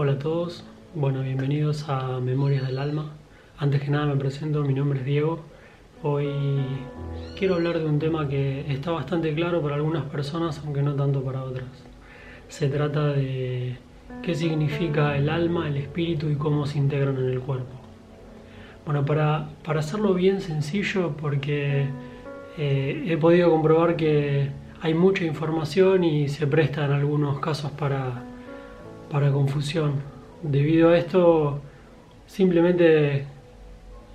Hola a todos, bueno, bienvenidos a Memorias del Alma. Antes que nada me presento, mi nombre es Diego. Hoy quiero hablar de un tema que está bastante claro para algunas personas, aunque no tanto para otras. Se trata de qué significa el alma, el espíritu y cómo se integran en el cuerpo. Bueno, para, para hacerlo bien sencillo, porque eh, he podido comprobar que hay mucha información y se presta en algunos casos para, para confusión. Debido a esto, simplemente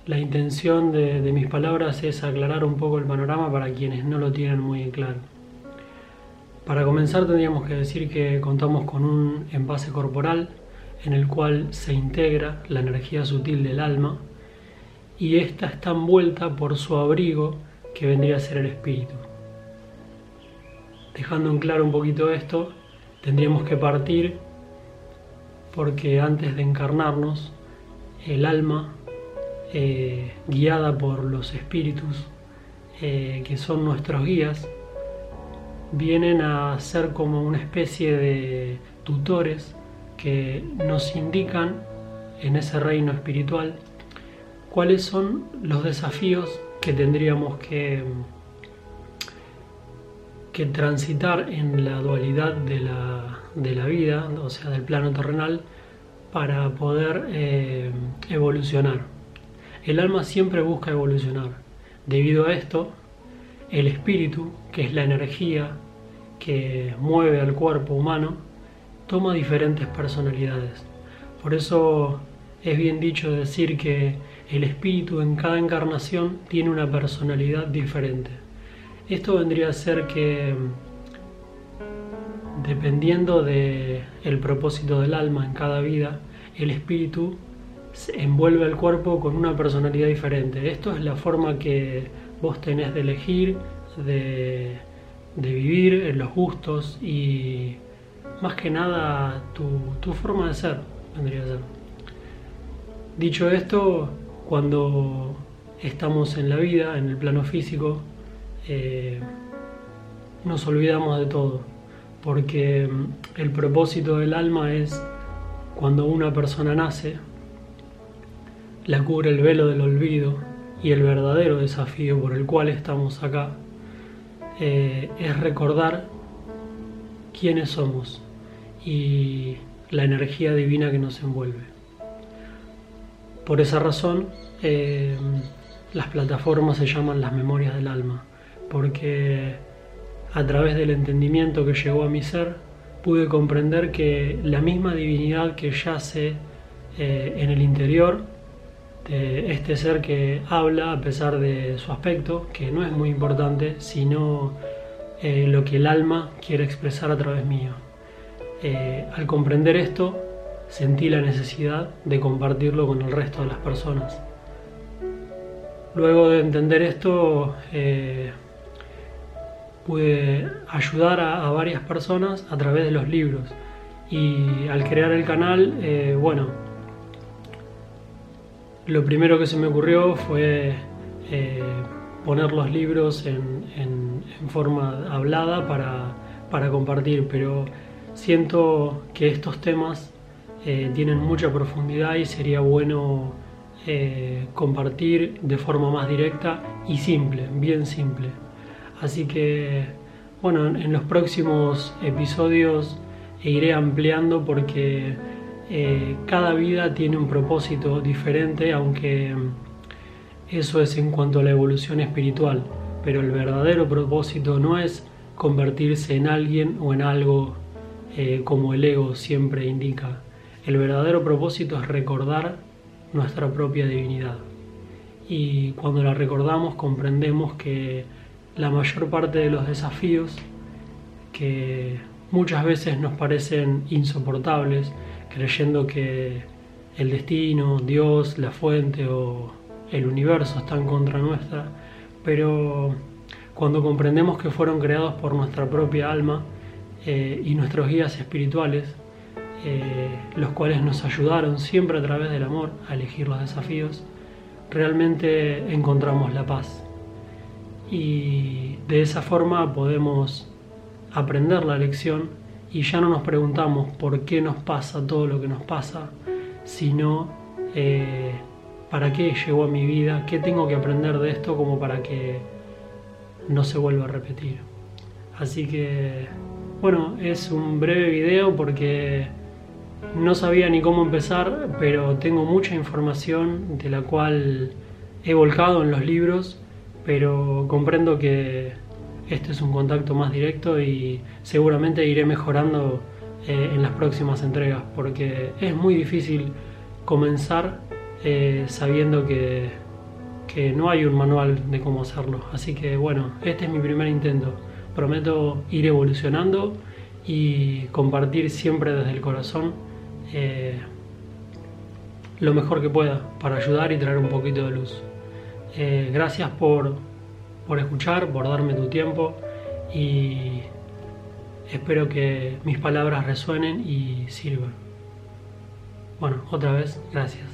la intención de, mis palabras es aclarar un poco el panorama para quienes no lo tienen muy claro. Para comenzar tendríamos que decir que contamos con un envase corporal en el cual se integra la energía sutil del alma y esta está envuelta por su abrigo que vendría a ser el espíritu. Dejando en claro un poquito esto, tendríamos que partir porque antes de encarnarnos, el alma, eh, guiada por los espíritus, eh, que son nuestros guías, vienen a ser como una especie de tutores que nos indican en ese reino espiritual cuáles son los desafíos que tendríamos que que transitar en la dualidad de la, de la vida, o sea, del plano terrenal, para poder eh, evolucionar. El alma siempre busca evolucionar. Debido a esto, el espíritu, que es la energía que mueve al cuerpo humano, toma diferentes personalidades. Por eso es bien dicho decir que el espíritu en cada encarnación tiene una personalidad diferente. Esto vendría a ser que dependiendo del el propósito del alma en cada vida, el espíritu envuelve al cuerpo con una personalidad diferente. Esto es la forma que vos tenés de elegir, de, de vivir, en los gustos y más que nada tu, tu forma de ser, vendría a ser. Dicho esto, cuando estamos en la vida, en el plano físico, eh, nos olvidamos de todo, porque mm, el propósito del alma es cuando una persona nace, la cubre el velo del olvido y el verdadero desafío por el cual estamos acá eh, es recordar quiénes somos y la energía divina que nos envuelve. Por esa razón, eh, las plataformas se llaman las memorias del alma porque a través del entendimiento que llegó a mi ser pude comprender que la misma divinidad que yace eh, en el interior de este ser que habla a pesar de su aspecto, que no es muy importante, sino eh, lo que el alma quiere expresar a través mío. Eh, al comprender esto, sentí la necesidad de compartirlo con el resto de las personas. Luego de entender esto, pude ayudar a, varias personas a través de los libros. Y al crear el canal, eh, bueno, lo primero que se me ocurrió fue eh, poner los libros en, forma hablada para, compartir, pero siento que estos temas eh, tienen mucha profundidad y sería bueno compartir de forma más directa y simple, bien simple. Así que, bueno, en los próximos episodios iré ampliando porque eh, cada vida tiene un propósito diferente, aunque eso es en cuanto a la evolución espiritual. Pero el verdadero propósito no es convertirse en alguien o en algo eh, como el ego siempre indica. El verdadero propósito es recordar nuestra propia divinidad. Y cuando la recordamos comprendemos que la mayor parte de los desafíos que muchas veces nos parecen insoportables, creyendo que el destino, Dios, la fuente o el universo están contra nuestra, pero cuando comprendemos que fueron creados por nuestra propia alma eh, y nuestros guías espirituales, eh, los cuales nos ayudaron siempre a través del amor a elegir los desafíos, realmente encontramos la paz y de esa forma podemos aprender la lección y ya no nos preguntamos por qué nos pasa todo lo que nos pasa, sino eh, para qué llegó a mi vida, qué tengo que aprender de esto como para que no se vuelva a repetir. Así que, bueno, es un breve video porque no sabía ni cómo empezar, pero tengo mucha información de la cual he volcado en los libros, pero comprendo que este es un contacto más directo y seguramente iré mejorando eh, en las próximas entregas, porque es muy difícil comenzar eh, sabiendo que, que no hay un manual de cómo hacerlo. Así que bueno, este es mi primer intento. Prometo ir evolucionando y compartir siempre desde el corazón eh, lo mejor que pueda para ayudar y traer un poquito de luz. Eh, gracias por, por escuchar, por darme tu tiempo y espero que mis palabras resuenen y sirvan. Bueno, otra vez, gracias.